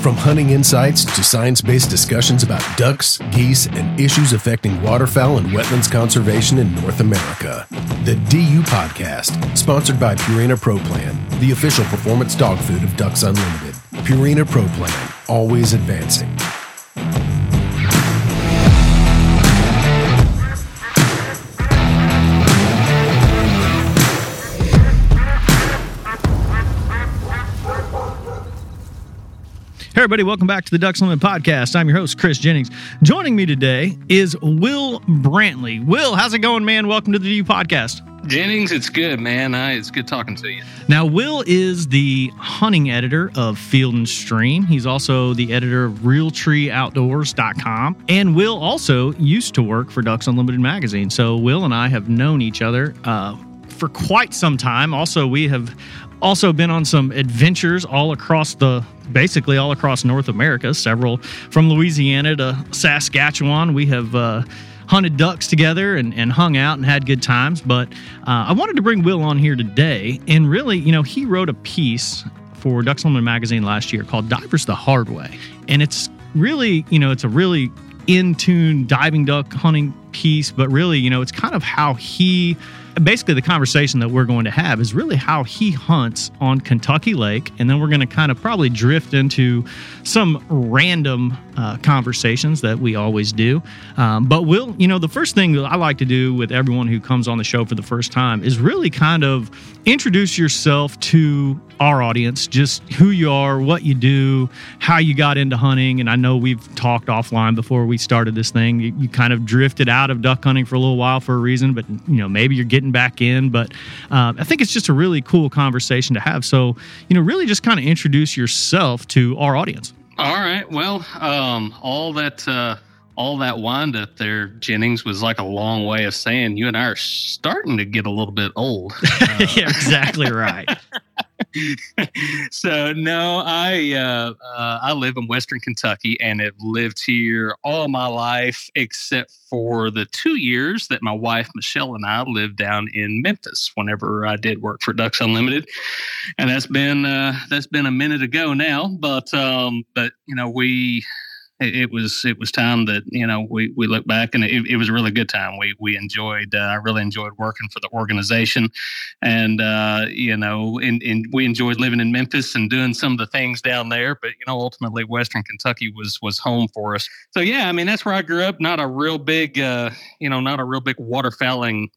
From hunting insights to science based discussions about ducks, geese, and issues affecting waterfowl and wetlands conservation in North America. The DU Podcast, sponsored by Purina Pro Plan, the official performance dog food of Ducks Unlimited. Purina Pro Plan, always advancing. Hey, everybody, welcome back to the Ducks Unlimited Podcast. I'm your host, Chris Jennings. Joining me today is Will Brantley. Will, how's it going, man? Welcome to the DU Podcast. Jennings, it's good, man. I, it's good talking to you. Now, Will is the hunting editor of Field and Stream. He's also the editor of RealTreeOutdoors.com. And Will also used to work for Ducks Unlimited magazine. So, Will and I have known each other uh, for quite some time. Also, we have also been on some adventures all across the basically all across North America, several from Louisiana to Saskatchewan. We have uh, hunted ducks together and, and hung out and had good times. But uh, I wanted to bring Will on here today. And really, you know, he wrote a piece for Ducks Unlimited magazine last year called Divers the Hard Way. And it's really, you know, it's a really in tune diving duck hunting piece, but really, you know, it's kind of how he basically the conversation that we're going to have is really how he hunts on Kentucky Lake. And then we're going to kind of probably drift into some random uh, conversations that we always do. Um, but we'll, you know, the first thing that I like to do with everyone who comes on the show for the first time is really kind of introduce yourself to our audience, just who you are, what you do, how you got into hunting. And I know we've talked offline before we started this thing. You, you kind of drifted out of duck hunting for a little while for a reason, but you know maybe you're getting back in. But uh, I think it's just a really cool conversation to have. So you know, really just kind of introduce yourself to our audience. All right. Well, um, all that. Uh all that wind up there, Jennings, was like a long way of saying you and I are starting to get a little bit old. Uh, yeah, exactly right. so no, I uh, uh, I live in Western Kentucky and have lived here all my life, except for the two years that my wife Michelle and I lived down in Memphis. Whenever I did work for Ducks Unlimited, and that's been uh, that's been a minute ago now. But um, but you know we it, was it was time that you know we, we look back and it, it was a really good time. We we enjoyed uh, I really enjoyed working for the organization, and uh, you know and, and we enjoyed living in Memphis and doing some of the things down there. But you know ultimately Western Kentucky was was home for us. So yeah, I mean that's where I grew up. Not a real big uh, you know not a real big waterfowling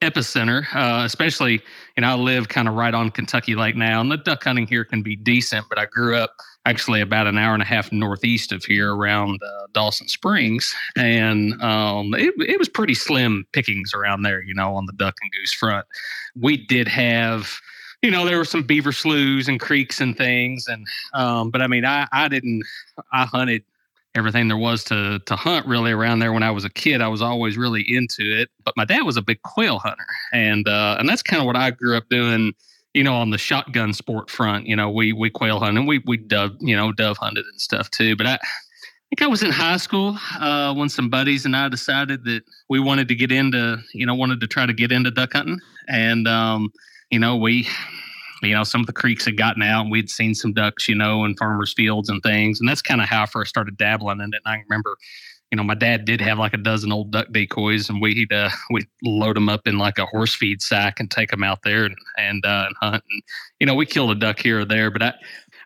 epicenter, uh, especially, you know, I live kind of right on Kentucky Lake now, and the duck hunting here can be decent, but I grew up actually about an hour and a half northeast of here around uh, Dawson Springs. And um, it, it was pretty slim pickings around there, you know, on the duck and goose front. We did have, you know, there were some beaver sloughs and creeks and things. And, um, but I mean, I, I didn't, I hunted everything there was to to hunt really around there when I was a kid. I was always really into it. But my dad was a big quail hunter, and uh, and that's kind of what I grew up doing. You know, on the shotgun sport front, you know, we we quail hunted, we we dove, you know, dove hunted and stuff too. But I, I think I was in high school uh, when some buddies and I decided that we wanted to get into, you know, wanted to try to get into duck hunting, and um, you know, we you know, some of the creeks had gotten out and we'd seen some ducks, you know, in farmers' fields and things. And that's kind of how I first started dabbling in it. And I remember, you know, my dad did have like a dozen old duck decoys and we'd, uh, we'd load them up in like a horse feed sack and take them out there and, and, uh, and hunt. And, you know, we killed a duck here or there, but I,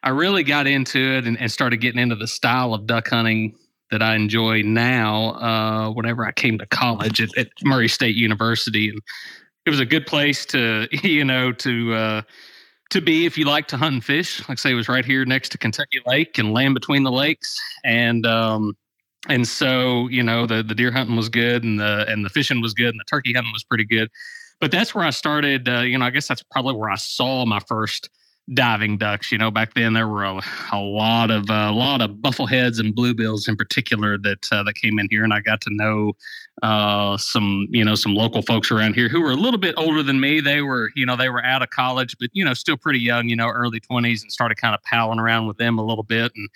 I really got into it and, and started getting into the style of duck hunting that I enjoy now. Uh, whenever I came to college at, at Murray State University, and it was a good place to, you know, to, uh, to be if you like to hunt and fish. Like I say, it was right here next to Kentucky Lake and land between the lakes. And um, and so you know the the deer hunting was good and the and the fishing was good and the turkey hunting was pretty good. But that's where I started. Uh, you know, I guess that's probably where I saw my first diving ducks. You know, back then there were a, a lot of uh, a lot of buffleheads and bluebills in particular that uh, that came in here, and I got to know uh, some you know some local folks around here who were a little bit older than me. They were you know they were out of college, but you know still pretty young. You know, early twenties, and started kind of palling around with them a little bit. And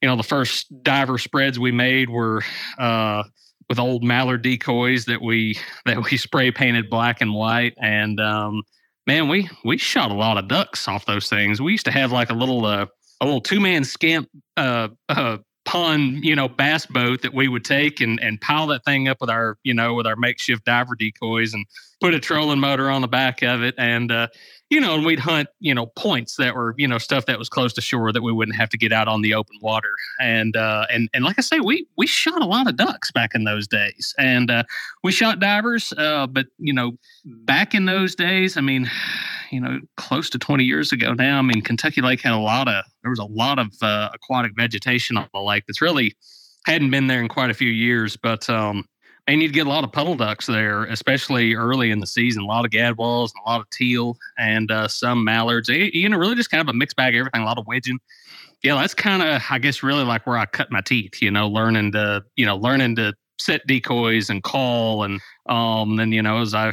you know, the first diver spreads we made were. Uh, with old mallard decoys that we that we spray painted black and white and um, man, we we shot a lot of ducks off those things. We used to have like a little uh, a little two man scamp uh, uh, pond, you know, bass boat that we would take and and pile that thing up with our you know with our makeshift diver decoys and put a trolling motor on the back of it and uh, you know, and we'd hunt, you know, points that were, you know, stuff that was close to shore that we wouldn't have to get out on the open water. And uh, and and like I say, we we shot a lot of ducks back in those days, and uh, we shot divers. Uh, but you know, back in those days, I mean, you know, close to twenty years ago now. I mean, Kentucky Lake had a lot of there was a lot of uh, aquatic vegetation on the lake that's really hadn't been there in quite a few years, but um, and you'd get a lot of puddle ducks there, especially early in the season. A lot of gadwalls and a lot of teal and uh, some mallards. You know, really just kind of a mixed bag of everything. A lot of wigeon. Yeah, that's kind of, I guess, really like where I cut my teeth. You know, learning to, you know, learning to set decoys and call and um then you know as i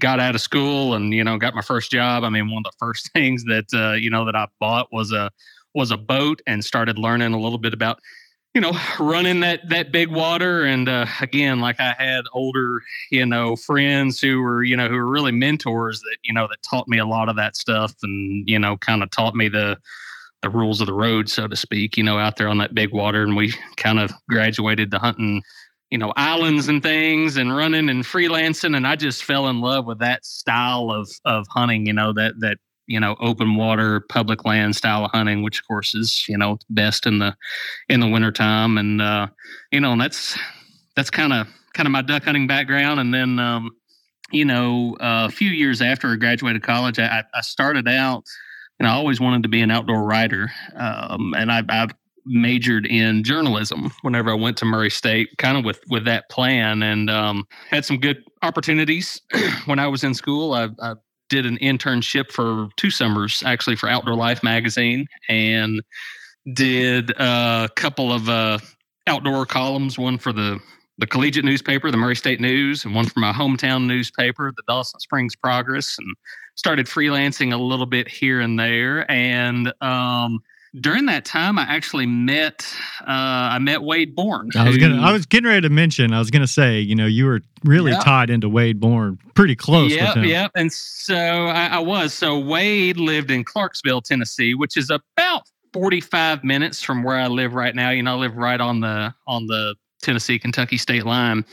got out of school and you know got my first job i mean one of the first things that uh you know that i bought was a was a boat and started learning a little bit about you know, running that that big water. And uh, again, like I had older, you know, friends who were, you know, who were really mentors that, you know, that taught me a lot of that stuff, and you know, kind of taught me the the rules of the road, so to speak. You know, out there on that big water, and we kind of graduated to hunting, you know, islands and things, and running and freelancing, and I just fell in love with that style of of hunting. You know, that that you know open water public land style of hunting which of course is you know best in the in the wintertime and uh you know and that's that's kind of kind of my duck hunting background and then um you know uh, a few years after i graduated college i, I started out and i always wanted to be an outdoor writer um and i i've majored in journalism whenever I went to Murray State, kind of with with that plan, and um, had some good opportunities when I was in school. I, I did an internship for two summers actually for Outdoor Life magazine and did a couple of uh, outdoor columns, one for the the collegiate newspaper, the Murray State News, and one for my hometown newspaper, the Dawson Springs Progress, and started freelancing a little bit here and there. And um, during that time, I actually met uh, I met Wade Bourne. I was gonna I was getting ready to mention. I was gonna say, you know, you were really yep. tied into Wade Bourne, pretty close. Yep, yep. And so I, I, was. So Wade lived in Clarksville, Tennessee, which is about 45 minutes from where I live right now. You know, I live right on the on the Tennessee Kentucky state line.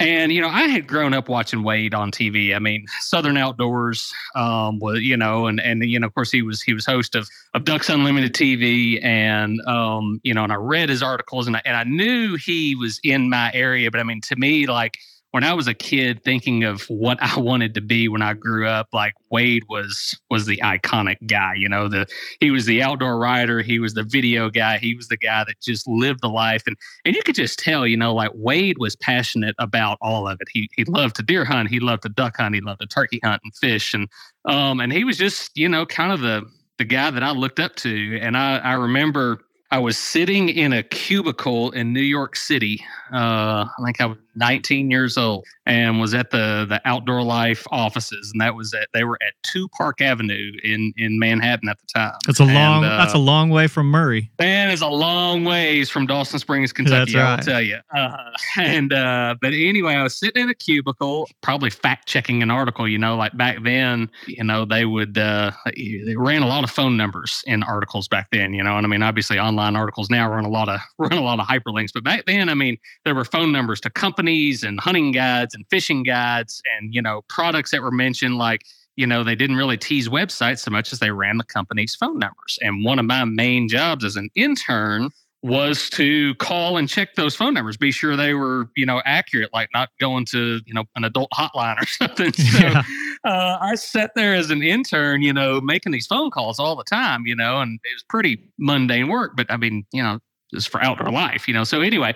And you know, I had grown up watching Wade on TV. I mean, Southern Outdoors um, was, you know, and and you know, of course, he was he was host of of Ducks Unlimited TV, and um, you know, and I read his articles, and I, and I knew he was in my area. But I mean, to me, like when I was a kid thinking of what I wanted to be when I grew up, like Wade was was the iconic guy. You know, the he was the outdoor writer, he was the video guy, he was the guy that just lived the life, and and you could just tell, you know, like Wade was passionate about all of it. He he loved to deer hunt, he loved to duck hunt, he loved to turkey hunt and fish, and um and he was just you know kind of the the guy that I looked up to, and I I remember. I was sitting in a cubicle in New York City. Uh, I think I was 19 years old and was at the the Outdoor Life offices, and that was at they were at Two Park Avenue in in Manhattan at the time. That's a long. And, uh, that's a long way from Murray. Man, it's a long ways from Dawson Springs, Kentucky. Right. I'll tell you. Uh, and uh, but anyway, I was sitting in a cubicle, probably fact checking an article. You know, like back then, you know, they would uh, they ran a lot of phone numbers in articles back then. You know, and I mean, obviously, online articles now run a lot of run a lot of hyperlinks, but back then, I mean, there were phone numbers to companies and hunting guides and fishing guides and you know products that were mentioned like you know they didn't really tease websites so much as they ran the company's phone numbers and one of my main jobs as an intern was to call and check those phone numbers be sure they were you know accurate like not going to you know an adult hotline or something so Yeah. uh, i sat there as an intern you know making these phone calls all the time you know and it was pretty mundane work but i mean you know just for outdoor life you know? So anyway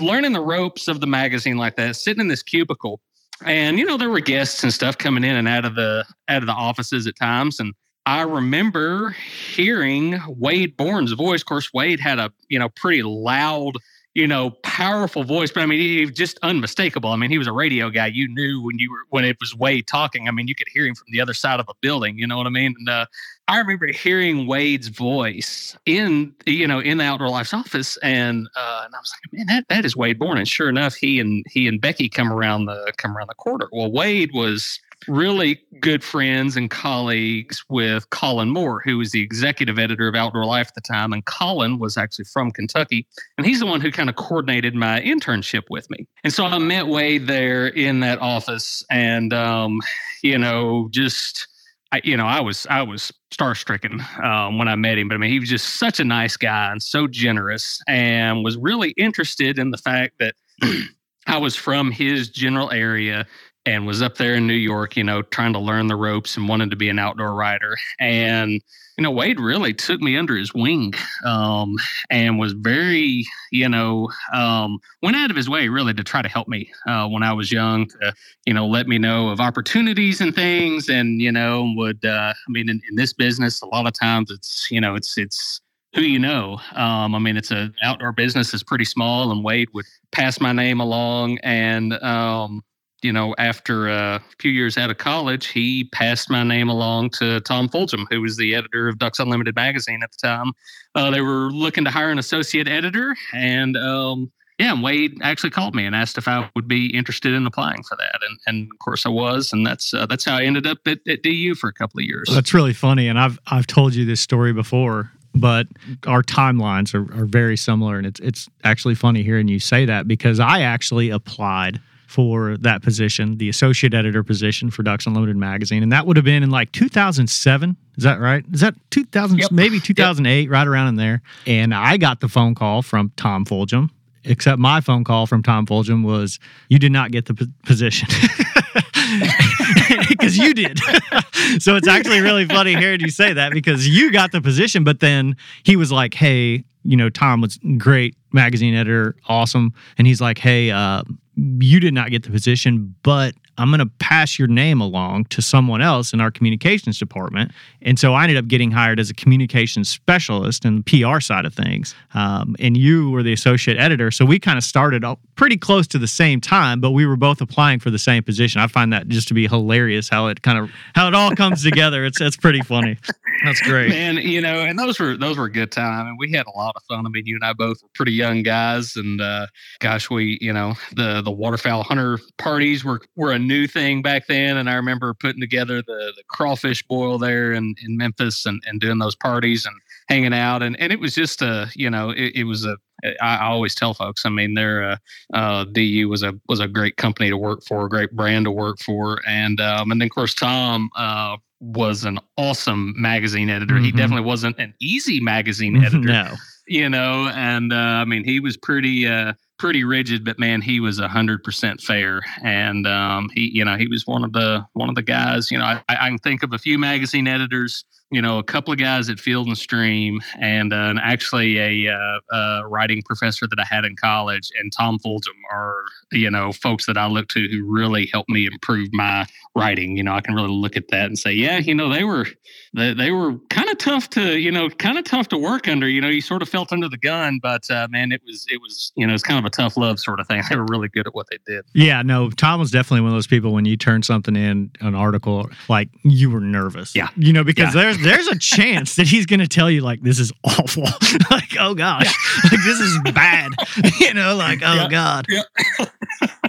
learning the ropes of the magazine like that sitting in this cubicle. And you know there were guests and stuff coming in and out of the out of the offices at times. And i remember hearing wade bourne's voice. Of course wade had a you know pretty loud you know powerful voice but i mean he was just unmistakable. I mean he was a radio guy. You knew when you were when it was wade talking. I mean you could hear him from the other side of a building you know what i mean? And uh, i remember hearing wade's voice in you know in the outdoor life's office and uh, and i was like man that, that is wade bourne and sure enough he and he and becky come around the come around the corner well wade was really good friends and colleagues with Colin Moore, who was the executive editor of Outdoor Life at the time. And Colin was actually from Kentucky. And he's the one who kind of coordinated my internship with me. And so I met Wade there in that office and, um, you know, just. I, you know, I was I was starstricken um, when I met him, but I mean, he was just such a nice guy and so generous, and was really interested in the fact that I was from his general area and was up there in New York, you know, trying to learn the ropes and wanted to be an outdoor writer. And, you know, Wade really took me under his wing um, and was very, you know, um, went out of his way really to try to help me uh, when I was young, to, you know, let me know of opportunities and things. And, you know, would, uh, I mean, in, in this business, a lot of times it's, you know, it's, it's, who you know. Um, I mean, it's an outdoor business is pretty small, and Wade would pass my name along, and um, you know, after a few years out of college, he passed my name along to Tom Fulgham, who was the editor of Ducks Unlimited magazine at the time. Uh, they were looking to hire an associate editor, and um, yeah, Wade actually called me and asked if I would be interested in applying for that, and, and of course I was, and that's uh, that's how I ended up at, at DU for a couple of years. That's really funny, and I've I've told you this story before, but our timelines are, are very similar, and it's it's actually funny hearing you say that because I actually applied for that position, the associate editor position for Ducks Unlimited magazine, and that would have been in like 2007. Is that right? Is that 2000? Yep. Maybe 2008, right around in there. And I got the phone call from Tom Fulgham. Except my phone call from Tom Fulgham was, "You did not get the p- position." because you did. so it's actually really funny hearing you say that because you got the position, but then he was like, "Hey, you know, Tom was great magazine editor, awesome," and he's like, "Hey, uh, you did not get the position, but I'm going to pass your name along to someone else in our communications department. And so I ended up getting hired as a communications specialist in the PR side of things. Um, and you were the associate editor. So we kind of started pretty close to the same time, but we were both applying for the same position. I find that just to be hilarious how it kind of how it all comes together. It's it's pretty funny. That's great. Man, you know, and those were those were a good time, and we had a lot of fun. I mean, you and I both were pretty young guys, and uh, gosh, we, you know, the the waterfowl hunter parties were were a new thing back then, and I remember putting together the the crawfish boil there in in Memphis and and doing those parties and hanging out, and, and it was just a you know it, it was a I always tell folks I mean their uh, uh, DU was a was a great company to work for, a great brand to work for, and um, and then of course Tom uh, was an awesome magazine editor. Mm-hmm. He definitely wasn't an easy magazine editor. no. You know, and uh, I mean, he was pretty uh, pretty rigid, but man, he was a hundred percent fair. And um, he, you know, he was one of the one of the guys. You know, I, I can think of a few magazine editors you know, a couple of guys at Field and Stream, and, uh, and actually a uh, uh, writing professor that I had in college, and Tom Fulgham are, you know, folks that I look to who really helped me improve my writing. You know, I can really look at that and say, yeah, you know, they were they, they were kind of tough to, you know, kind of tough to work under. You know, you sort of felt under the gun, but uh, man, it was it was you know, it's kind of a tough love sort of thing. They were really good at what they did. Yeah, no, Tom was definitely one of those people when you turn something in an article, like you were nervous. Yeah, you know, because yeah. there's there's a chance that he's going to tell you like this is awful, like oh gosh, yeah. like this is bad, you know, like oh yeah. god. Yeah.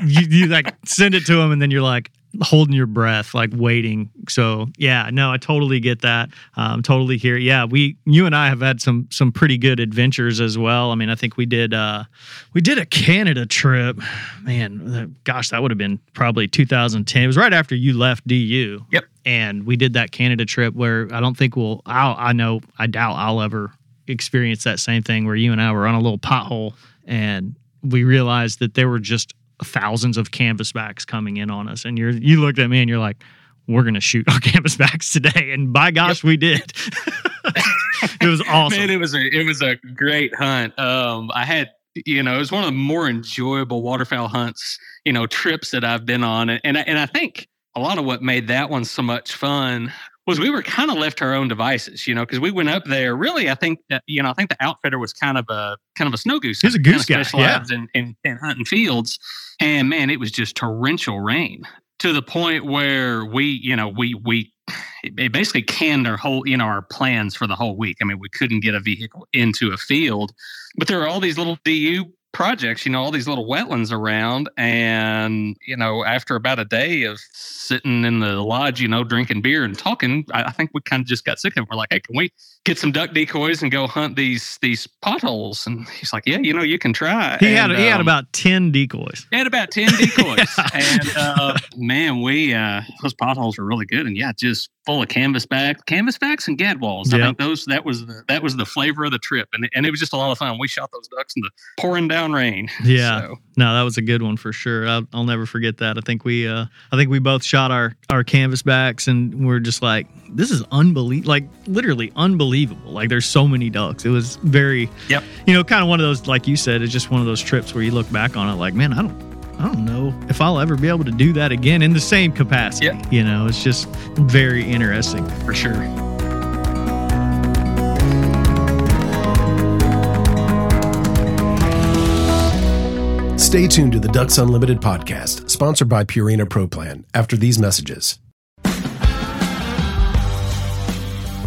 you, you like send it to him, and then you're like holding your breath, like waiting. So yeah, no, I totally get that. Um, totally here. Yeah, we, you and I have had some some pretty good adventures as well. I mean, I think we did uh, we did a Canada trip. Man, gosh, that would have been probably 2010. It was right after you left DU. Yep and we did that Canada trip where I don't think we'll. I'll, I know I doubt I'll ever experience that same thing where you and I were on a little pothole and we realized that there were just thousands of canvasbacks coming in on us, and you're you looked at me and you're like, "We're gonna shoot our canvasbacks today," and by gosh, yep. we did. it was awesome. Man, it was a it was a great hunt. Um, I had you know it was one of the more enjoyable waterfowl hunts you know trips that I've been on, and and I, and I think a lot of what made that one so much fun was we were kind of left to our own devices, you know, because we went up there. Really, I think that you know, I think the outfitter was kind of a kind of a snow goose. He's a goose guy, yeah. In, in, in hunting fields, and man, it was just torrential rain to the point where we, you know, we we it basically canned our whole, you know, our plans for the whole week. I mean, we couldn't get a vehicle into a field, but there are all these little DU projects, you know, all these little wetlands around. And, you know, after about a day of sitting in the lodge, you know, drinking beer and talking, I, I think we kind of just got sick of it. We're like, hey, can we get some duck decoys and go hunt these these potholes? And he's like, yeah, you know, you can try. He and, had he um, had about 10 decoys. He had about 10 decoys. and uh, man, we, uh, those potholes were really good. And yeah, just full of canvasback, canvasbacks and gadwalls. Yep. I think those that was the that was the flavor of the trip, and and it was just a lot of fun. We shot those ducks in the pouring down rain. Yeah, so. no, that was a good one for sure. I'll, I'll never forget that. I think we uh, I think we both shot our our canvasbacks, and we're just like, this is unbelievable, like literally unbelievable. Like there's so many ducks. It was very, yep, you know, kind of one of those, like you said, it's just one of those trips where you look back on it, like, man, I don't I don't know if I'll ever be able to do that again in the same capacity. Yeah. You know, it's just very interesting. For sure. Stay tuned to the Ducks Unlimited podcast, sponsored by Purina Pro Plan, after these messages.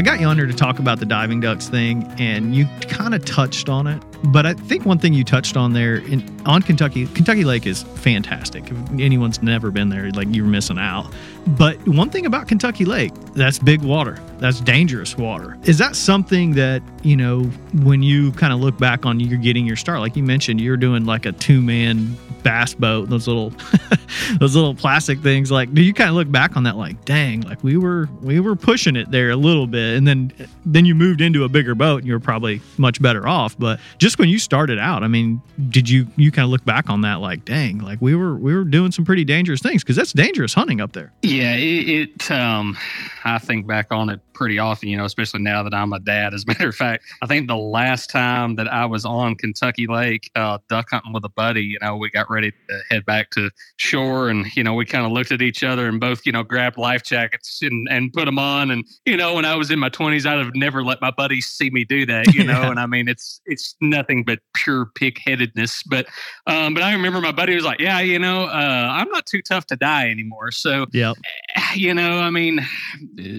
I got you on here to talk about the diving ducks thing, and you kind of touched on it. But I think one thing you touched on there in, on Kentucky, Kentucky Lake is fantastic. If anyone's never been there, like you're missing out. But one thing about Kentucky Lake, that's big water. That's dangerous water. Is that something that, you know, when you kind of look back on you're getting your start, like you mentioned, you're doing like a two man bass boat, those little those little plastic things. Like, do you kind of look back on that like, dang, like we were we were pushing it there a little bit, and then then you moved into a bigger boat, and you're probably much better off. But just when you started out, I mean, did you you kind of look back on that like, dang, like we were we were doing some pretty dangerous things because that's dangerous hunting up there. Yeah, it, it um, I think back on it pretty often, you know, especially now that I'm a dad. As a matter of fact, I think the last time that I was on Kentucky Lake uh, duck hunting with a buddy, you know, we got ready to head back to shore and, you know, we kind of looked at each other and both, you know, grabbed life jackets and, and put them on. And, you know, when I was in my 20s, I'd have never let my buddies see me do that, you know, and I mean, it's, it's nothing but pure pig headedness. But, um, but I remember my buddy was like, yeah, you know, uh, I'm not too tough to die anymore. So, yeah, you know, I mean,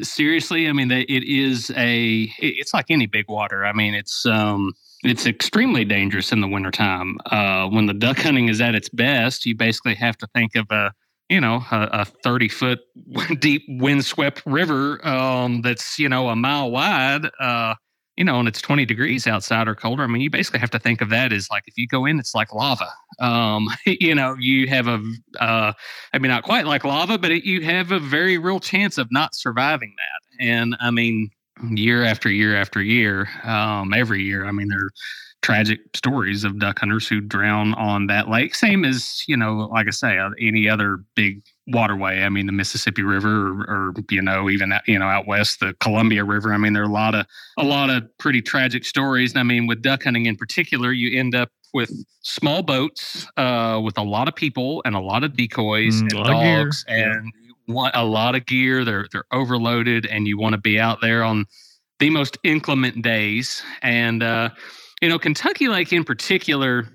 seriously, I mean, it is a it's like any big water. I mean, it's um it's extremely dangerous in the wintertime. Uh, when the duck hunting is at its best, you basically have to think of a you know a, a 30 foot deep windswept river um, that's you know a mile wide uh, you know and it's 20 degrees outside or colder i mean you basically have to think of that as like if you go in it's like lava um, you know you have a uh, i mean not quite like lava but it, you have a very real chance of not surviving that and i mean year after year after year um, every year i mean there are tragic stories of duck hunters who drown on that lake. Same as you know like i say uh, any other big waterway. I mean the mississippi river or, or, you know even you know out west the columbia river. I mean there are a lot of a lot of pretty tragic stories. And i mean with duck hunting in particular you end up with small boats uh, with a lot of people and a lot of decoys mm, and dogs and want a lot of gear they're they're overloaded and you want to be out there on the most inclement days and uh, you know kentucky lake in particular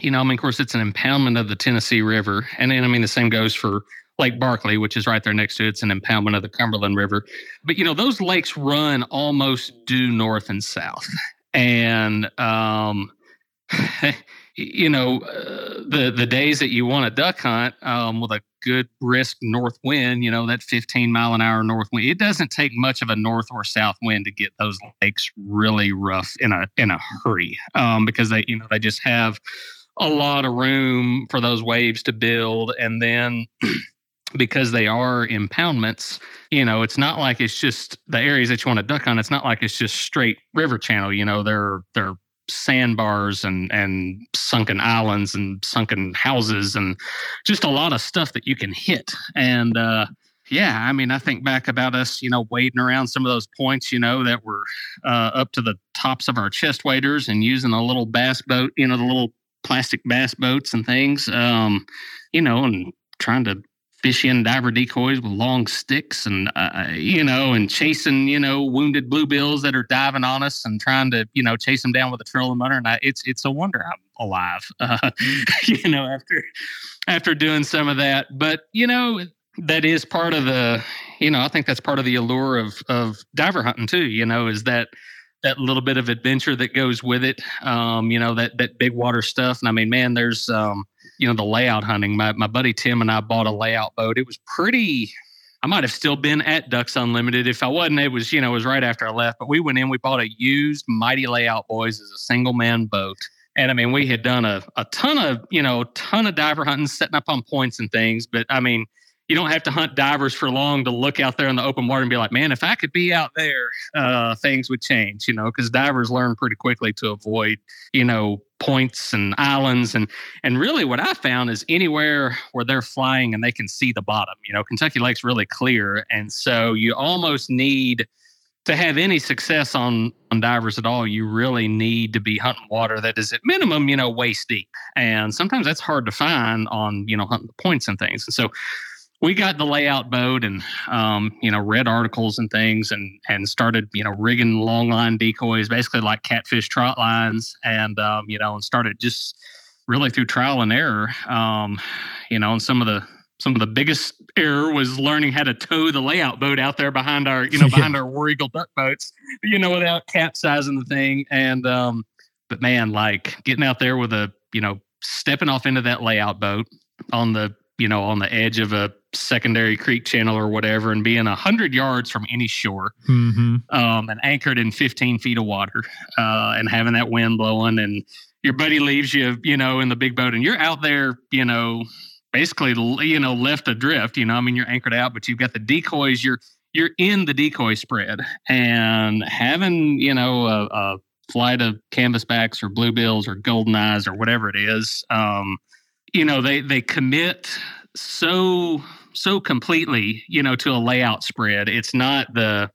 you know i mean of course it's an impoundment of the tennessee river and then i mean the same goes for Lake Barkley, which is right there next to it. It's an impoundment of the Cumberland River. But, you know, those lakes run almost due north and south. And, um, you know, uh, the, the days that you want a duck hunt um, with a good brisk north wind, you know, that 15 mile an hour north wind, it doesn't take much of a north or south wind to get those lakes really rough in a, in a hurry um, because they, you know, they just have a lot of room for those waves to build. And then, because they are impoundments, you know, it's not like it's just the areas that you want to duck on. It's not like it's just straight river channel. You know, they're they're sandbars and and sunken islands and sunken houses and just a lot of stuff that you can hit. And uh, yeah, I mean, I think back about us, you know, wading around some of those points, you know, that were uh, up to the tops of our chest waders and using a little bass boat, you know, the little plastic bass boats and things, um, you know, and trying to fish in diver decoys with long sticks and uh, uh, you know and chasing you know wounded bluebills that are diving on us and trying to you know chase them down with a trolling motor. And I, it's it's a wonder I'm alive uh, you know after after doing some of that. But you know that is part of the you know I think that's part of the allure of of diver hunting too you know is that that little bit of adventure that goes with it. Um you know that that big water stuff. And I mean man there's um you know the layout hunting. My my buddy Tim and I bought a layout boat. It was pretty. I might have still been at Ducks Unlimited. If I wasn't, it was you know it was right after I left. But we went in. We bought a used Mighty Layout Boys as a single man boat. And I mean, we had done a, a ton of, you know, ton of diver hunting, setting up on points and things. But I mean, you don't have to hunt divers for long to look out there in the open water and be like, man, if I could be out there, uh, things would change, you know, because divers learn pretty quickly to avoid, you know, points and islands and and really what I found is anywhere where they're flying and they can see the bottom. You know, Kentucky Lake's really clear, and so you almost need to have any success on on divers at all, you really need to be hunting water that is at minimum, you know, waist deep. And sometimes that's hard to find on, you know, hunting the points and things. And so we got the layout boat and um, you know, read articles and things and and started, you know, rigging long line decoys, basically like catfish trot lines, and um, you know, and started just really through trial and error. Um, you know, and some of the some of the biggest error was learning how to tow the layout boat out there behind our, you know, behind our War Eagle duck boats, you know, without capsizing the thing. And, um, but man, like getting out there with a, you know, stepping off into that layout boat on the, you know, on the edge of a secondary creek channel or whatever and being a hundred yards from any shore, mm-hmm. um, and anchored in 15 feet of water, uh, and having that wind blowing and, your buddy leaves you, you know, in the big boat and you're out there, you know, basically you know left adrift you know i mean you're anchored out but you've got the decoys you're you're in the decoy spread and having you know a, a flight of canvasbacks or bluebills or golden eyes or whatever it is um you know they they commit so so completely you know to a layout spread it's not the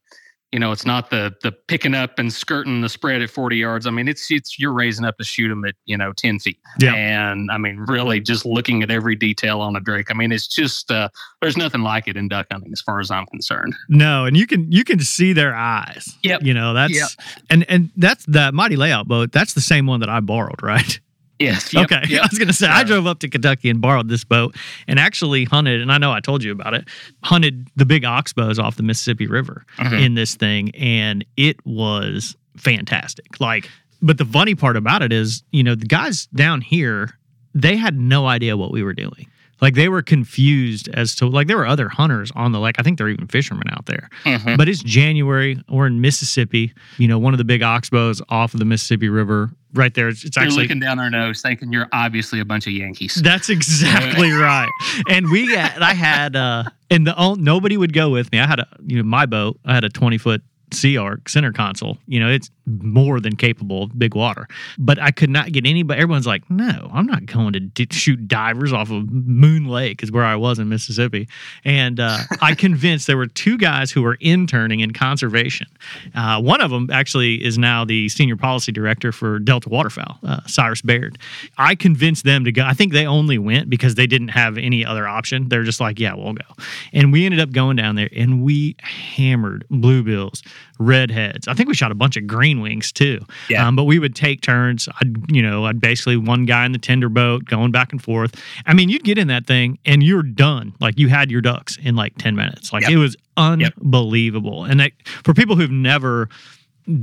you know, it's not the the picking up and skirting the spread at 40 yards. I mean, it's it's you're raising up to shoot them at you know 10 feet. Yeah. And I mean, really, just looking at every detail on a drake. I mean, it's just uh, there's nothing like it in duck hunting as far as I'm concerned. No, and you can you can see their eyes. Yep. You know that's yep. and and that's that mighty layout boat. That's the same one that I borrowed, right? Yes. Yep, okay. Yep. I was going to say, I drove up to Kentucky and borrowed this boat and actually hunted, and I know I told you about it, hunted the big oxbows off the Mississippi River mm-hmm. in this thing. And it was fantastic. Like, but the funny part about it is, you know, the guys down here, they had no idea what we were doing. Like they were confused as to like there were other hunters on the lake. I think there are even fishermen out there. Mm-hmm. But it's January. We're in Mississippi. You know, one of the big oxbows off of the Mississippi River. Right there. It's, it's actually looking down our nose, thinking you're obviously a bunch of Yankees. That's exactly right. And we, had, I had, uh, and the nobody would go with me. I had a, you know, my boat. I had a twenty foot Sea Ark center console. You know, it's more than capable of big water. But I could not get anybody. Everyone's like, no, I'm not going to d- shoot divers off of Moon Lake, is where I was in Mississippi. And uh, I convinced there were two guys who were interning in conservation. Uh, one of them actually is now the senior policy director for Delta Waterfowl, uh, Cyrus Baird. I convinced them to go. I think they only went because they didn't have any other option. They're just like, yeah, we'll go. And we ended up going down there and we hammered bluebills redheads. I think we shot a bunch of green wings too. Yeah. Um, but we would take turns. I'd, you know, I'd basically one guy in the tender boat going back and forth. I mean, you'd get in that thing and you're done. Like you had your ducks in like 10 minutes. Like yep. it was unbelievable. Yep. And that, for people who've never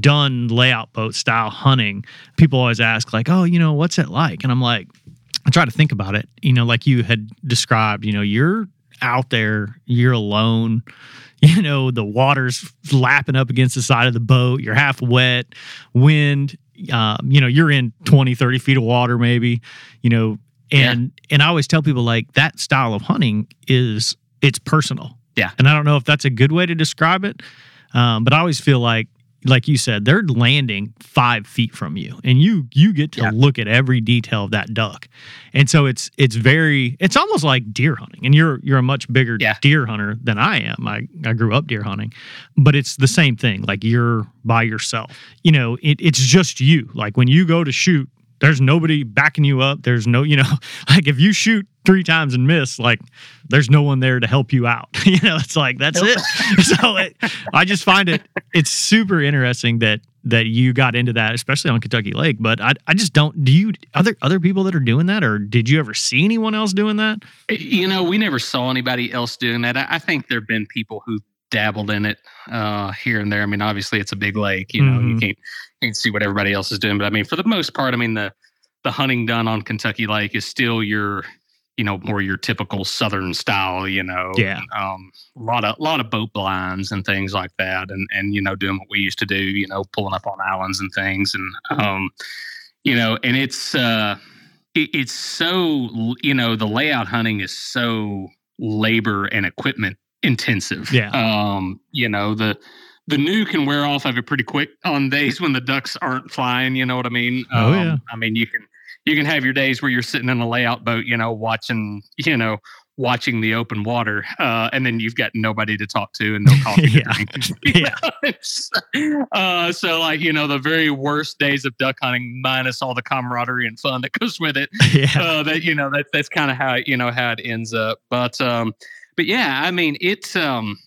done layout boat style hunting, people always ask like, oh, you know, what's it like? And I'm like, I try to think about it, you know, like you had described, you know, you're out there, you're alone. You know the water's lapping up against the side of the boat. You're half wet wind um, you know you're in 20 30 feet of water maybe you know and yeah. and i always tell people like that style of hunting is it's personal. Yeah. And i don't know if that's a good way to describe it um, but i always feel like like you said, they're landing five feet from you, and you you get to yeah. look at every detail of that duck, and so it's it's very it's almost like deer hunting, and you're you're a much bigger yeah. deer hunter than I am. I I grew up deer hunting, but it's the same thing. Like you're by yourself. You know, it, it's just you. Like when you go to shoot, there's nobody backing you up. There's no, you know, like if you shoot three times and miss, like there's no one there to help you out. you know, it's like that's it. so it, I just find it it's super interesting that that you got into that, especially on Kentucky Lake. But I I just don't. Do you other other people that are doing that, or did you ever see anyone else doing that? You know, we never saw anybody else doing that. I, I think there've been people who dabbled in it uh, here and there. I mean, obviously it's a big lake, you know, Mm-hmm. you can't you can see what everybody else is doing. But I mean, for the most part, I mean the the hunting done on Kentucky Lake is still your you know more your typical southern style. You know, Yeah. um, a lot of a lot of boat blinds and things like that, and and you know doing what we used to do. You know, pulling up on islands and things, and um, you know, and it's uh, it, it's so you know the layout hunting is so labor and equipment intensive. Yeah. Um, you know, the the new can wear off of it pretty quick on days when the ducks aren't flying, you know what I mean? Oh, um, yeah. I mean you can you can have your days where you're sitting in a layout boat, you know, watching, you know, watching the open water, uh, and then you've got nobody to talk to and no coffee yeah. drink. uh, so, like you know, the very worst days of duck hunting, minus all the camaraderie and fun that goes with it. Yeah. Uh, that you know, that that's kind of how you know how it ends up. But um, but yeah, I mean, it's um,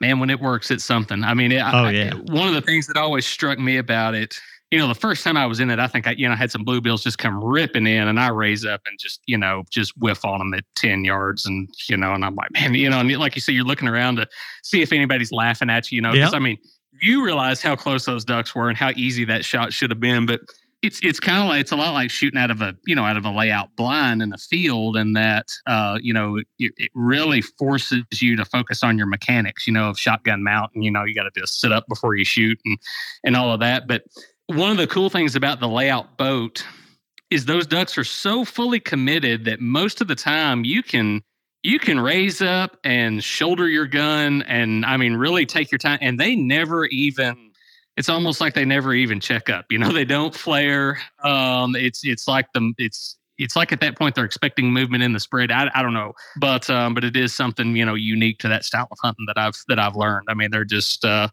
man, when it works, it's something. I mean, it, oh I, yeah. one of the things that always struck me about it you know, the first time I was in it, I think I, you know, had some bluebills just come ripping in and I raise up and just, you know, just whiff on them at 10 yards. And, you know, and I'm like, man, you know, and like you said, you're looking around to see if anybody's laughing at you, you know, because Yep. I mean, you realize how close those ducks were and how easy that shot should have been. But it's, it's kind of like, it's a lot like shooting out of a, you know, out of a layout blind in the field and that, uh, you know, it, it really forces you to focus on your mechanics, you know, of shotgun mount and, you know, you got to just sit up before you shoot and, and all of that. But, one of the cool things about the layout boat is those ducks are so fully committed that most of the time you can you can raise up and shoulder your gun and I mean really take your time and they never even it's almost like they never even check up. You know, they don't flare. Um it's it's like the it's it's like at that point they're expecting movement in the spread. I, I don't know, but um, but it is something you know unique to that style of hunting that I've that I've learned. I mean, they're just uh,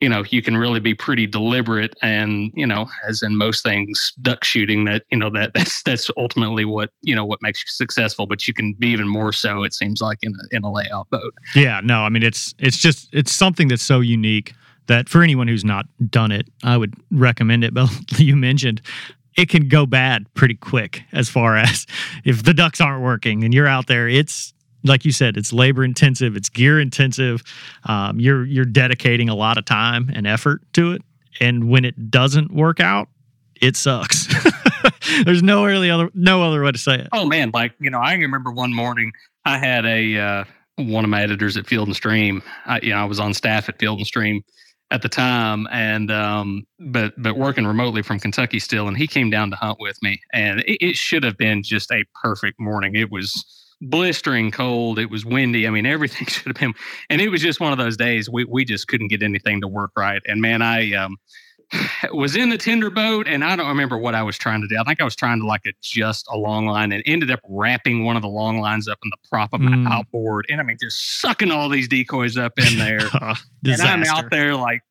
you know you can really be pretty deliberate and you know as in most things duck shooting that you know that that's that's ultimately what you know what makes you successful but you can be even more so it seems like in a in a layout boat Yeah, no, I mean it's it's just it's something that's so unique that for anyone who's not done it, I would recommend it. But you mentioned it can go bad pretty quick as far as if the ducks aren't working and you're out there, it's like you said, it's labor intensive, it's gear intensive. Um, you're you're dedicating a lot of time and effort to it, and when it doesn't work out, it sucks. There's no really other no other way to say it. oh man like you know i remember one morning i had a uh one of my editors at field and stream i you know i was on staff at field and stream at the time and um but but working remotely from kentucky still and he came down to hunt with me and it, it should have been just a perfect morning. It was blistering cold it was windy i mean everything should have been and it was just one of those days we, we just couldn't get anything to work right and man i um was in the tender boat and I don't remember what I was trying to do. I think I was trying to like adjust a long line and ended up wrapping one of the long lines up in the prop of my Mm. outboard. And I mean, just sucking all these decoys up in there. and I'm out there like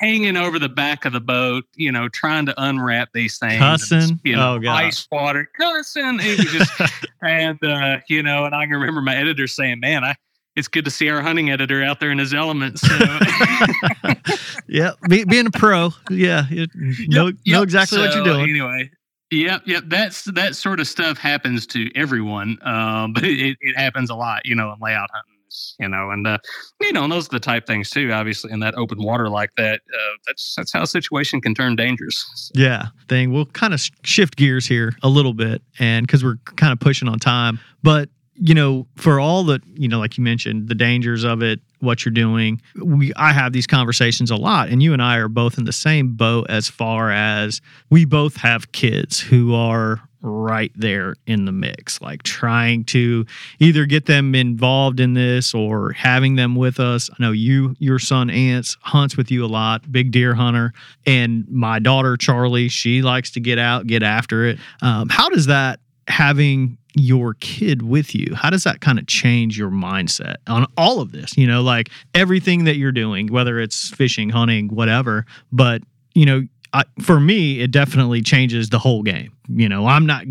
hanging over the back of the boat, you know, trying to unwrap these things. and Cussing? you know, Oh, God. ice water, cussing. It was just, and, uh, you know, and I can remember my editor saying, man, I, it's good to see our hunting editor out there in his elements. So, yeah, be, being a pro, yeah, you know, know Yep. exactly what you're doing. Anyway, yep, yep. That's that sort of stuff happens to everyone, um, but it, it happens a lot, you know, in layout hunting, you know, and uh, you know, and those are the type things too. Obviously, in that open water like that, uh, that's that's how a situation can turn dangerous. Yeah, thing. We'll kind of shift gears here a little bit, and because we're kind of pushing on time, but you know, for all the you know, like you mentioned, the dangers of it, what you're doing, we I have these conversations a lot, and you and I are both in the same boat as far as we both have kids who are right there in the mix, like trying to either get them involved in this or having them with us. I know you, your son Ants hunts with you a lot, big deer hunter, and my daughter Charlie, she likes to get out, get after it. Um, how does that having your kid with you? How does that kind of change your mindset on all of this? You know like everything that you're doing whether it's fishing hunting whatever but you know I, for me it definitely changes the whole game. You know i'm not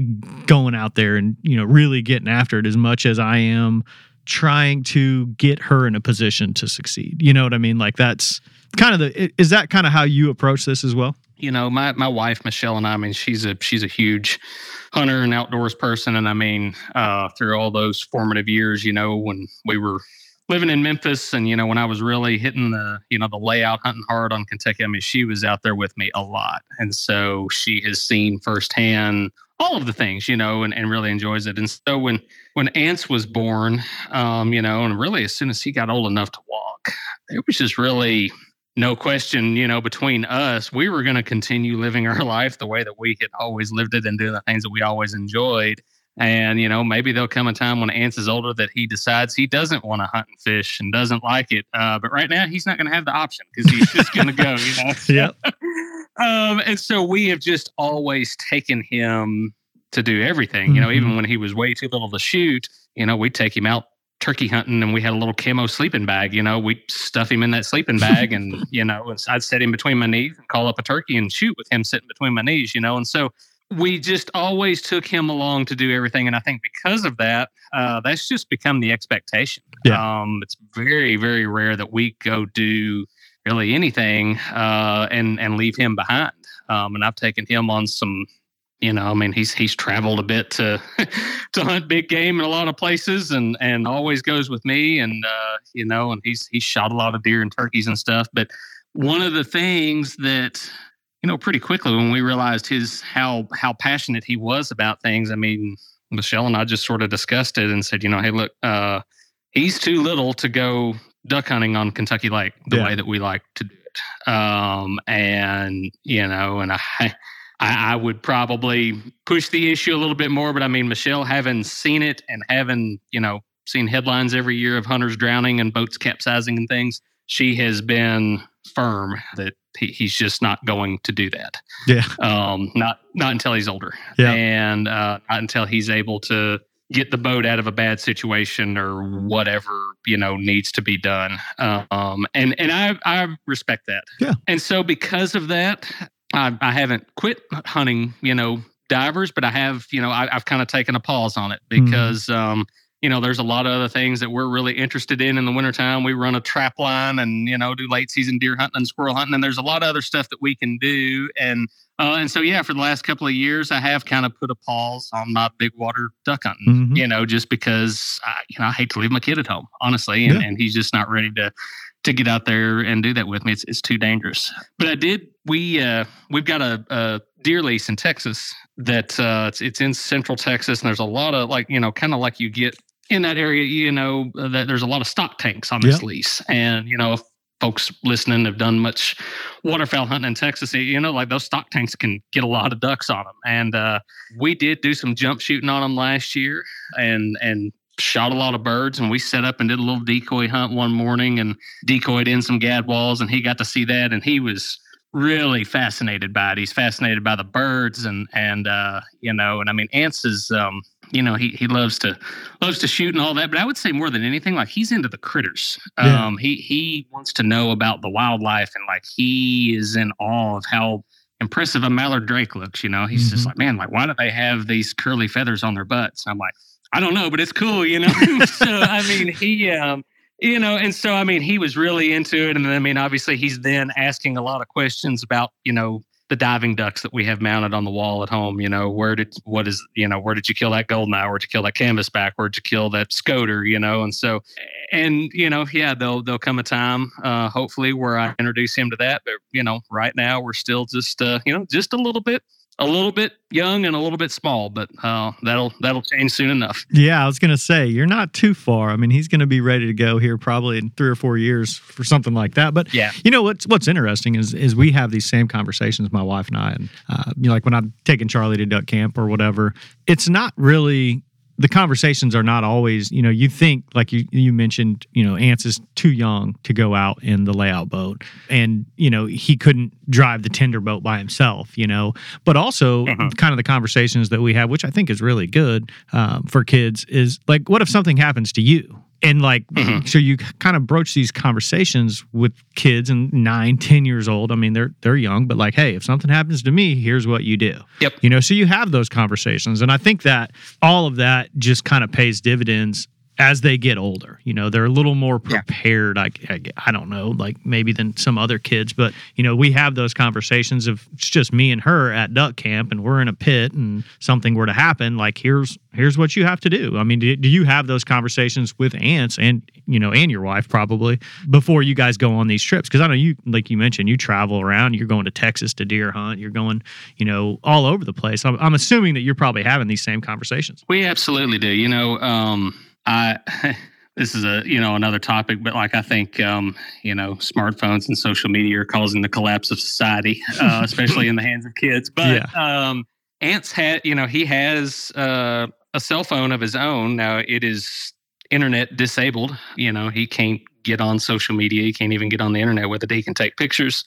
going out there and you know really getting after it as much as i am trying to get her in a position to succeed. You know what i mean? Like that's kind of the is that kind of how you approach this as well? You know, my my wife Michelle and I, I mean, she's a she's a huge hunter and outdoors person, and I mean, uh, through all those formative years, you know, when we were living in Memphis, and you know, when I was really hitting the you know the layout hunting hard on Kentucky, I mean, she was out there with me a lot, and so she has seen firsthand all of the things, you know, and, and really enjoys it. And so when when Ants was born, um, you know, and really as soon as he got old enough to walk, it was just really no question, you know, between us, we were going to continue living our life the way that we had always lived it and doing the things that we always enjoyed. And, you know, maybe there'll come a time when Ants is older that he decides he doesn't want to hunt and fish and doesn't like it. Uh, but right now, he's not going to have the option because he's just going to go, you know? Yep. um, and so we have just always taken him to do everything, you know, even Mhm. when he was way too little to shoot, you know, we'd take him out turkey hunting and we had a little camo sleeping bag, you know, we'd stuff him in that sleeping bag and, you know, I'd set him between my knees and call up a turkey and shoot with him sitting between my knees, you know. And so we just always took him along to do everything. And I think because of that, uh, that's just become the expectation. Yeah. Um, it's very, very rare that we go do really anything uh, and and leave him behind. Um, and I've taken him on some, you know, I mean, he's he's traveled a bit to to hunt big game in a lot of places, and and always goes with me, and uh, you know, and he's he's shot a lot of deer and turkeys and stuff. But one of the things that you know, pretty quickly when we realized his how how passionate he was about things. I mean, Michelle and I just sort of discussed it and said, you know, hey, look, uh, he's too little to go duck hunting on Kentucky Lake the Yeah. way that we like to do it. Um, and you know, and I, I, I would probably push the issue a little bit more, but I mean, Michelle, having seen it and having you know seen headlines every year of hunters drowning and boats capsizing and things, she has been firm that he, he's just not going to do that. Yeah. Um, not not until he's older, Yeah. and uh, not until he's able to get the boat out of a bad situation or whatever you know needs to be done. Um, and and I I respect that. Yeah. And so because of that, I, I haven't quit hunting. You know divers, but I have you know I, I've kind of taken a pause on it Mm-hmm. because. Um, you know, there's a lot of other things that we're really interested in in the wintertime. We run a trap line and, you know, do late season deer hunting and squirrel hunting. And there's a lot of other stuff that we can do. And, uh, and so, yeah, for the last couple of years, I have kind of put a pause on my big water duck hunting, Mhm. you know, just because, I, you know, I hate to leave my kid at home, honestly. And, Yeah. and he's just not ready to, to get out there and do that with me. It's, it's too dangerous. But I did, we, uh, we've got a, a deer lease in Texas that, uh, it's, it's in central Texas. And there's a lot of like, you know, kind of like you get in that area, you know, uh, that there's a lot of stock tanks on this Yep. lease. And, you know, if folks listening have done much waterfowl hunting in Texas, you know, like those stock tanks can get a lot of ducks on them. And uh, we did do some jump shooting on them last year and, and, shot a lot of birds and we set up and did a little decoy hunt one morning and decoyed in some gadwalls and he got to see that and he was really fascinated by it. He's fascinated by the birds and and uh you know and i mean ants is um you know he he loves to loves to shoot and all that but i would say more than anything like he's into the critters. Yeah. um he he wants to know about the wildlife and like he is in awe of how impressive a mallard drake looks you know? He's just Mhm. like man like why do they have these curly feathers on their butts? I'm like i don't know but it's cool you know? So i mean he um you know and so i mean he was really into it and i mean obviously he's then asking a lot of questions about you know the diving ducks that we have mounted on the wall at home you know where did what is you know where did you kill that golden eye where'd you kill that canvasback where'd you kill that scoter? You know and so and you know yeah there'll there'll come a time uh hopefully where i introduce him to that but you know right now we're still just uh you know just a little bit a little bit young and a little bit small but uh that'll that'll change soon enough Yeah, I was going to say, you're not too far. I mean, he's going to be ready to go here probably in three or four years for something like that. But Yeah. you know what's what's interesting is is we have these same conversations, my wife and I, and uh, you know, like when I'm taking Charlie to duck camp or whatever. It's not really the conversations are not always. You know, you think like you you mentioned, you know, Ants is too young to go out in the layout boat, and you know he couldn't drive the tender boat by himself. You know, but also kind of the conversations that we have, which I think is really good um, for kids, is like, what if something happens to you? And like, mm-hmm. so you kind of broach these conversations with kids and nine, ten years old. I mean, they're they're young, but like, hey, if something happens to me, here's what you do. Yep. You know, so you have those conversations, and I think that all of that just kind of pays dividends as they get older. You know, they're a little more prepared. I, I, I don't know, like maybe than some other kids, but you know, we have those conversations of it's just me and her at duck camp, and we're in a pit, and something were to happen. Like here's here's what you have to do. I mean, do, do you have those conversations with ants and you know and your wife probably before you guys go on these trips? Because I know you, like you mentioned, you travel around. You're going to Texas to deer hunt. You're going, you know, all over the place. I'm, I'm assuming that you're probably having these same conversations. We absolutely do. You know, um, I this is a you know another topic, but like I think um, you know smartphones and social media are causing the collapse of society, uh, especially in the hands of kids. But um, Ants had you know he has uh, a cell phone of his own now. It is internet disabled. You know he can't get on social media. He can't even get on the internet with it. He can take pictures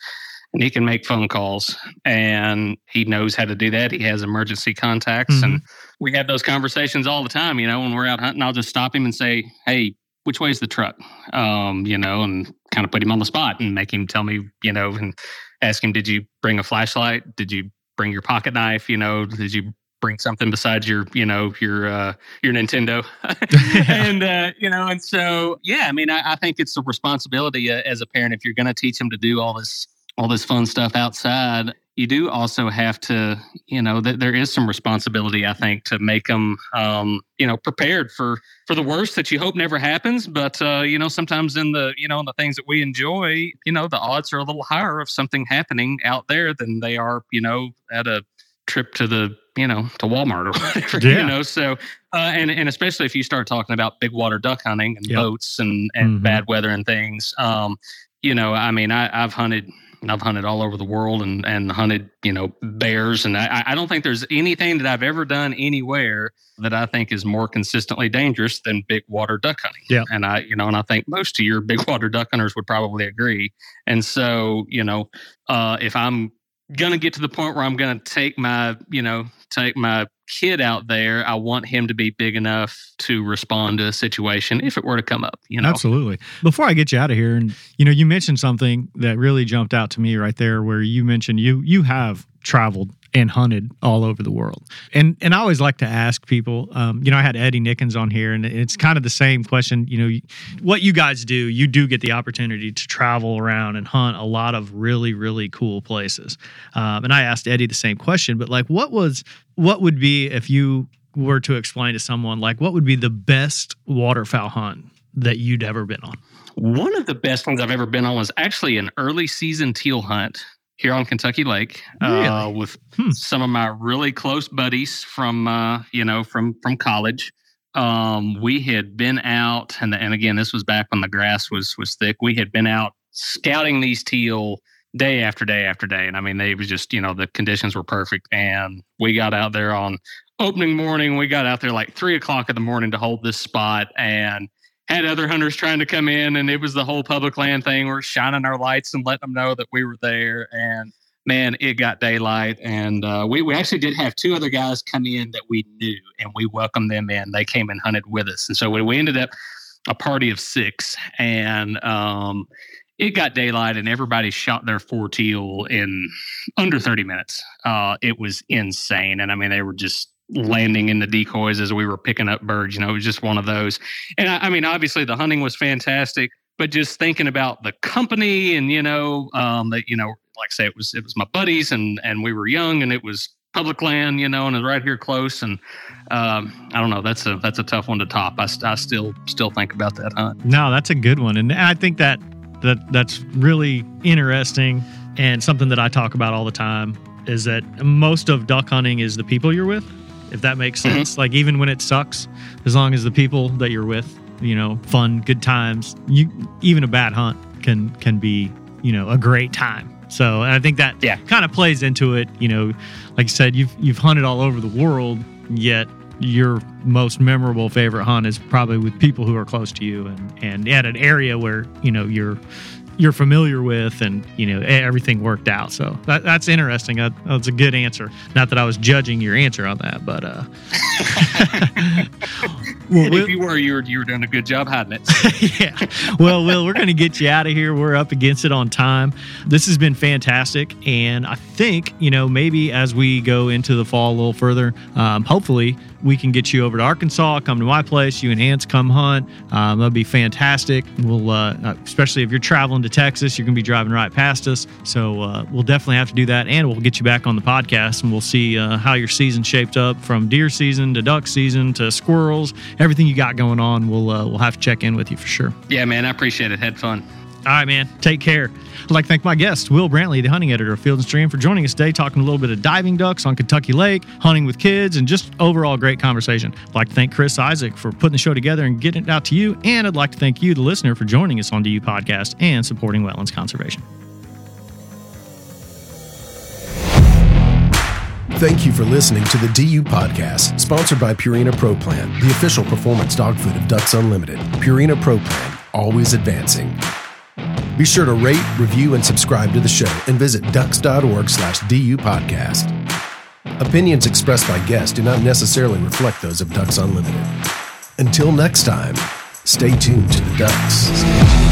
and he can make phone calls and he knows how to do that. He has emergency contacts and we have those conversations all the time. You know, when we're out hunting, I'll just stop him and say, Hey, which way's the truck? Um, you know, and kind of put him on the spot and make him tell me, you know, and ask him, did you bring a flashlight? Did you bring your pocket knife? You know, did you bring something besides your, you know, your uh, your Nintendo? and uh, you know, and so yeah, I mean, I, I think it's a responsibility uh, as a parent if you're going to teach them to do all this all this fun stuff outside you do also have to, you know, that there is some responsibility, I think, to make them, um, you know, prepared for for the worst that you hope never happens. But uh, you know, sometimes in the, you know, in the things that we enjoy, you know, the odds are a little higher of something happening out there than they are, you know, at a trip to the, you know, to Walmart or whatever. Yeah. You know, so uh, and and especially if you start talking about big water duck hunting and yep. boats and and mm-hmm. bad weather and things, um, you know, I mean, I, I've hunted I've hunted all over the world and and hunted, you know, bears. And I, I don't think there's anything that I've ever done anywhere that I think is more consistently dangerous than big water duck hunting. Yeah. And I, you know, and I think most of your big water duck hunters would probably agree. And so, you know, uh, if I'm gonna get to the point where I'm gonna take my, you know, take my kid out there, I want him to be big enough to respond to a situation if it were to come up. You know, absolutely. Before I get you out of here, and you know, you mentioned something that really jumped out to me right there, where you mentioned you you have traveled and hunted all over the world. And and I always like to ask people, um, you know, I had Eddie Nickens on here, and it's kind of the same question. You know, what you guys do, you do get the opportunity to travel around and hunt a lot of really really cool places. Um, and I asked Eddie the same question, but like, what was what would be if you were to explain to someone like what would be the best waterfowl hunt that you'd ever been on? One of the best ones I've ever been on was actually an early season teal hunt here on Kentucky Lake really? uh, with hmm. some of my really close buddies from uh, you know from from college. Um, we had been out, and and again, this was back when the grass was was thick. We had been out scouting these teal day after day after day, and I mean, they was just you know the conditions were perfect, and we got out there on opening morning. We got out there like three o'clock in the morning to hold this spot, and had other hunters trying to come in, and it was the whole public land thing. We're shining our lights and letting them know that we were there. And man, it got daylight, and uh, we we actually did have two other guys come in that we knew, and we welcomed them in. They came and hunted with us, and so we ended up a party of six, and um, it got daylight, and everybody shot their four teal in under thirty minutes. Uh, it was insane, and I mean they were just landing in the decoys as we were picking up birds. You know, it was just one of those. And I, I mean, obviously the hunting was fantastic, but just thinking about the company and you know um, that you know, like I say, it was it was my buddies and and we were young and it was public land, you know, and it's right here close. And um, I don't know, that's a that's a tough one to top. I, I still still think about that hunt. No, that's a good one, and I think that that that's really interesting and something that I talk about all the time is that most of duck hunting is the people you're with if that makes mm-hmm. sense. Mm-hmm. Like even when it sucks, as long as the people that you're with, you know, fun, good times, you even a bad hunt can can be, you know, a great time. So I think that yeah. kind of plays into it. You know, like you said, you've you've hunted all over the world, yet your most memorable favorite hunt is probably with people who are close to you and and at an area where you know you're you're familiar with and you know everything worked out. So that, that's interesting. That, that's a good answer. Not that i was judging your answer on that but uh well, if you were you were you were doing a good job hiding it yeah well will we're going to get you out of here we're up against it on time this has been fantastic and i think you know maybe as we go into the fall a little further um, hopefully we can get you over to Arkansas, come to my place, you and Ants come hunt. Um, that'd be fantastic. We'll, uh, uh especially if you're traveling to Texas, you're going to be driving right past us. So uh, we'll definitely have to do that. And we'll get you back on the podcast and we'll see uh, how your season shaped up from deer season to duck season to squirrels, everything you got going on. We'll, uh, we'll have to check in with you for sure. Yeah, man. I appreciate it. Had fun. All right, man. Take care. I'd like to thank my guest, Will Brantley, the hunting editor of Field and Stream, for joining us today, talking a little bit of diving ducks on Kentucky Lake, hunting with kids, and just overall great conversation. I'd like to thank Chris Isaac for putting the show together and getting it out to you. And I'd like to thank you, the listener, for joining us on DU Podcast and supporting wetlands conservation. Thank you for listening to the DU Podcast, sponsored by Purina Pro Plan, the official performance dog food of Ducks Unlimited. Purina Pro Plan, always advancing. Be sure to rate, review, and subscribe to the show and visit ducks.org slash DU podcast. Opinions expressed by guests do not necessarily reflect those of Ducks Unlimited. Until next time, Stay tuned to the Ducks.